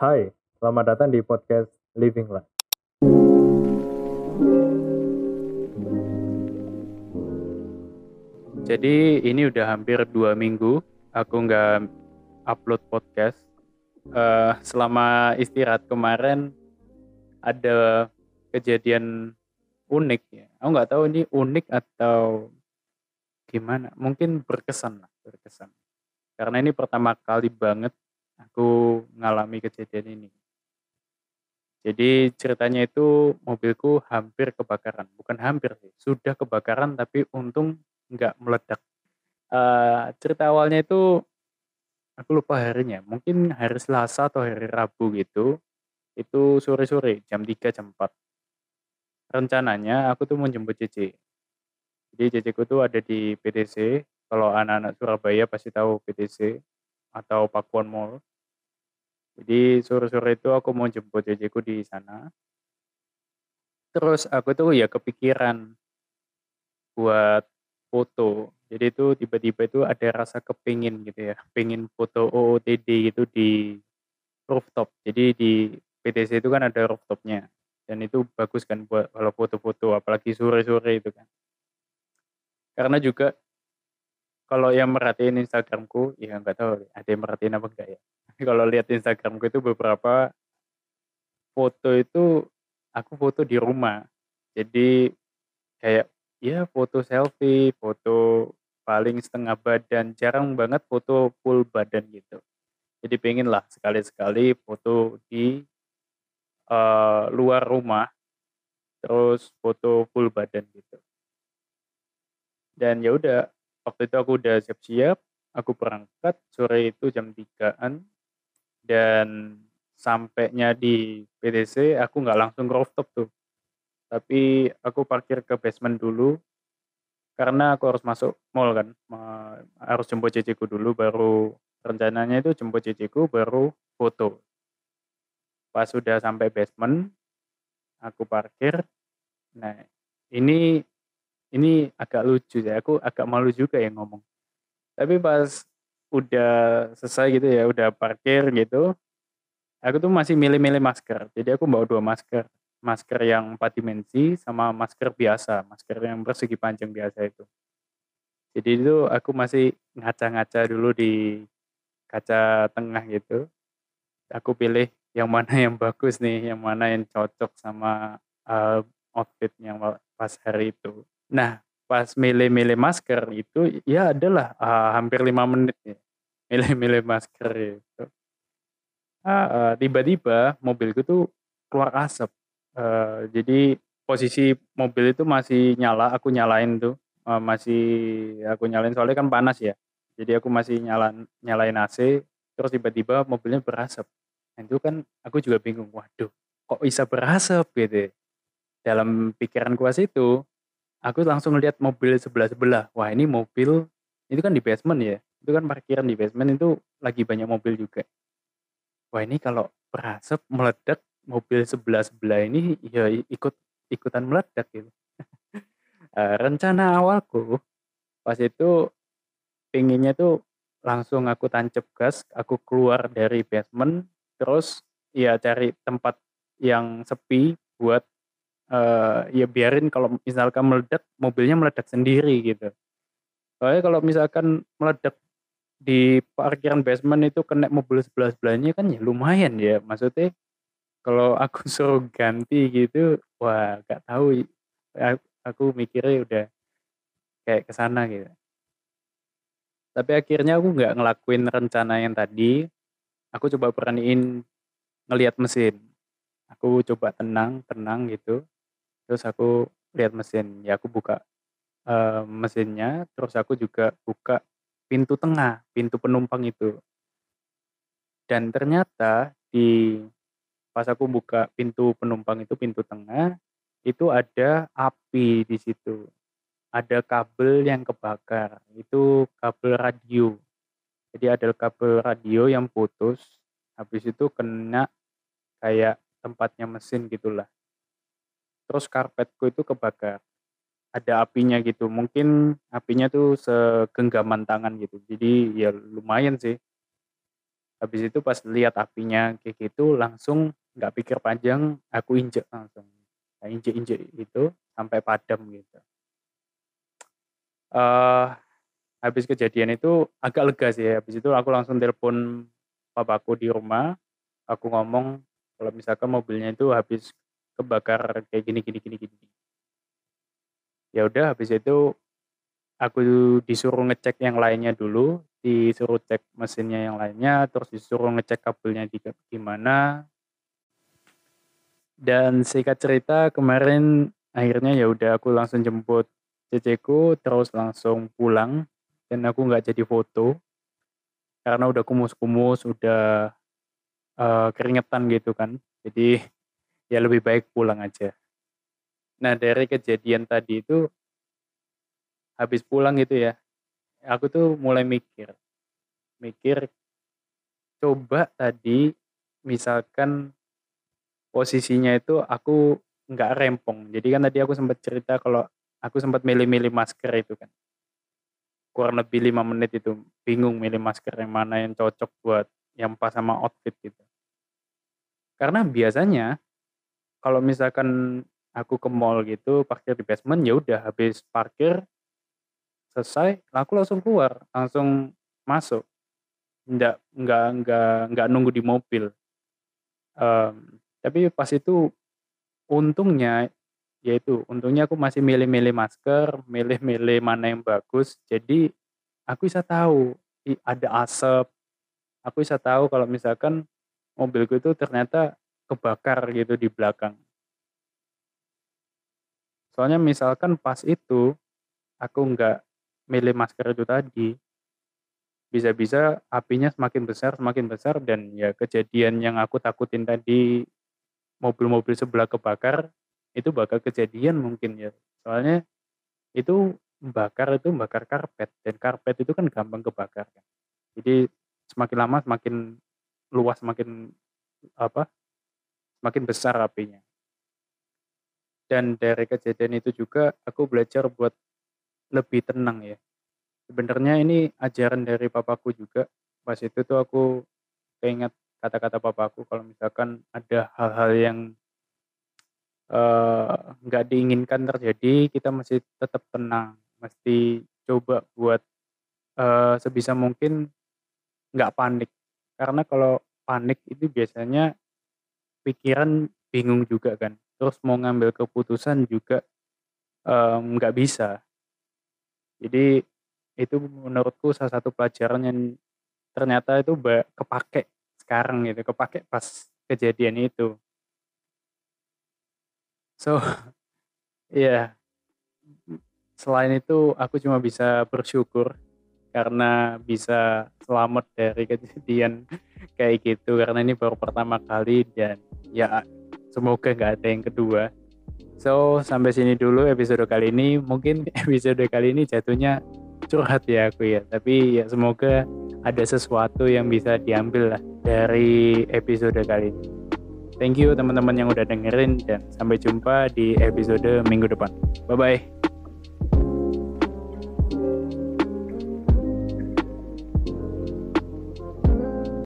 Hai, selamat datang di podcast Living Life. Jadi ini udah hampir dua minggu aku nggak upload podcast. Uh, selama istirahat kemarin ada kejadian unik ya. Aku nggak tahu ini unik atau gimana. Mungkin berkesan lah, berkesan. Karena ini pertama kali banget aku ngalami kejadian ini. Jadi ceritanya itu mobilku hampir kebakaran, bukan hampir sih, sudah kebakaran tapi untung nggak meledak. Uh, cerita awalnya itu aku lupa harinya, mungkin hari Selasa atau hari Rabu gitu. Itu sore-sore jam 3 jam 4. Rencananya aku tuh mau jemput Cici. Jadi Ciciku tuh ada di PTC. Kalau anak-anak Surabaya pasti tahu PTC atau Pakuan Mall. Jadi sore-sore itu aku mau jemput jajaku di sana. Terus aku tuh ya kepikiran buat foto. Jadi itu tiba-tiba itu ada rasa kepingin gitu ya, pengen foto OOTD gitu di rooftop. Jadi di PTC itu kan ada rooftopnya dan itu bagus kan buat kalau foto-foto apalagi sore-sore itu kan. Karena juga kalau yang merhatiin Instagramku, ya nggak tahu ada yang merhatiin apa enggak ya kalau lihat Instagramku itu beberapa foto itu aku foto di rumah. Jadi kayak ya foto selfie, foto paling setengah badan, jarang banget foto full badan gitu. Jadi pengen lah sekali-sekali foto di uh, luar rumah, terus foto full badan gitu. Dan ya udah, waktu itu aku udah siap-siap, aku berangkat sore itu jam 3-an dan sampainya di PTC aku nggak langsung ke rooftop tuh. Tapi aku parkir ke basement dulu karena aku harus masuk mall kan. Harus jemput ciciku dulu baru rencananya itu jemput ciciku baru foto. Pas sudah sampai basement aku parkir. Nah, ini ini agak lucu ya. Aku agak malu juga yang ngomong. Tapi pas udah selesai gitu ya, udah parkir gitu, aku tuh masih milih-milih masker. Jadi aku bawa dua masker. Masker yang empat dimensi sama masker biasa, masker yang persegi panjang biasa itu. Jadi itu aku masih ngaca-ngaca dulu di kaca tengah gitu. Aku pilih yang mana yang bagus nih, yang mana yang cocok sama uh, outfit yang pas hari itu. Nah, pas milih-milih masker itu ya adalah uh, hampir lima menit ya milih-milih masker itu. Uh, tiba-tiba mobilku tuh keluar asap. Uh, jadi posisi mobil itu masih nyala aku nyalain tuh. Uh, masih aku nyalain soalnya kan panas ya. Jadi aku masih nyala nyalain AC terus tiba-tiba mobilnya berasap. Nah, itu kan aku juga bingung waduh kok bisa berasap? Gitu dalam pikiran kuas itu aku langsung lihat mobil sebelah-sebelah. Wah ini mobil, itu kan di basement ya. Itu kan parkiran di basement itu lagi banyak mobil juga. Wah ini kalau berasap meledak mobil sebelah-sebelah ini ya ikut ikutan meledak gitu. uh, rencana awalku pas itu pinginnya tuh langsung aku tancap gas, aku keluar dari basement, terus ya cari tempat yang sepi buat uh, ya biarin kalau misalkan meledak mobilnya meledak sendiri gitu. Soalnya kalau misalkan meledak di parkiran basement itu kena mobil sebelah sebelahnya kan ya lumayan ya. Maksudnya kalau aku suruh ganti gitu wah gak tahu. Aku mikirnya udah kayak ke sana gitu. Tapi akhirnya aku nggak ngelakuin rencana yang tadi. Aku coba beraniin ngelihat mesin. Aku coba tenang tenang gitu terus aku lihat mesin ya aku buka uh, mesinnya terus aku juga buka pintu tengah pintu penumpang itu. Dan ternyata di pas aku buka pintu penumpang itu pintu tengah itu ada api di situ. Ada kabel yang kebakar itu kabel radio. Jadi ada kabel radio yang putus habis itu kena kayak tempatnya mesin gitulah terus karpetku itu kebakar. Ada apinya gitu mungkin apinya tuh segenggaman tangan gitu. Jadi ya lumayan sih. Habis itu pas lihat apinya kayak gitu langsung nggak pikir panjang aku injek langsung. Nah, injek injek itu sampai padam gitu. Uh, habis kejadian itu agak lega sih habis itu aku langsung telepon papaku di rumah. Aku ngomong kalau misalkan mobilnya itu habis kebakar kayak gini gini gini gini. Ya udah habis itu aku disuruh ngecek yang lainnya dulu disuruh cek mesinnya yang lainnya terus disuruh ngecek kabelnya di gimana dan singkat cerita kemarin akhirnya ya udah aku langsung jemput ceceku terus langsung pulang. Dan aku nggak jadi foto karena udah kumus-kumus udah uh, keringetan gitu kan. Jadi ya lebih baik pulang aja. Nah dari kejadian tadi itu habis pulang gitu ya aku tuh mulai mikir. Mikir coba tadi misalkan posisinya itu aku nggak rempong. Jadi kan tadi aku sempat cerita kalau aku sempat milih-milih masker itu kan. Kurang lebih lima menit itu bingung milih masker yang mana yang cocok buat yang pas sama outfit gitu. Karena biasanya kalau misalkan aku ke mall gitu parkir di basement ya udah habis parkir selesai aku langsung keluar langsung masuk. Nggak nggak nggak nggak nunggu di mobil. Um, tapi pas itu untungnya yaitu untungnya aku masih milih-milih masker milih-milih mana yang bagus. Jadi aku bisa tahu ada asap. Aku bisa tahu kalau misalkan mobilku itu ternyata kebakar gitu di belakang soalnya misalkan pas itu aku nggak milih masker itu tadi, bisa-bisa apinya semakin besar, semakin besar dan ya kejadian yang aku takutin tadi mobil-mobil sebelah kebakar itu bakal kejadian mungkin ya. Soalnya itu bakar itu bakar karpet dan karpet itu kan gampang kebakar kan. Jadi semakin lama semakin luas semakin apa? Semakin besar apinya. Dan dari kejadian itu juga aku belajar buat lebih tenang ya. Sebenarnya ini ajaran dari papaku juga. Pas itu tuh aku keinget kata-kata papaku kalau misalkan ada hal-hal yang eh, nggak uh, diinginkan terjadi, kita mesti tetap tenang, mesti coba buat uh, sebisa mungkin nggak panik. Karena kalau panik itu biasanya pikiran bingung juga kan. Terus mau ngambil keputusan juga nggak um, bisa. Jadi itu menurutku salah satu pelajaran yang ternyata itu kepake sekarang gitu, kepake pas kejadian itu. So, iya. Yeah. Selain itu aku cuma bisa bersyukur karena bisa selamat dari kejadian kayak gitu karena ini baru pertama kali dan ya semoga nggak ada yang kedua. So, sampai sini dulu episode kali ini. Mungkin episode kali ini jatuhnya curhat ya aku ya. Tapi ya semoga ada sesuatu yang bisa diambil lah dari episode kali ini. Thank you teman-teman yang udah dengerin dan sampai jumpa di episode minggu depan. Bye-bye.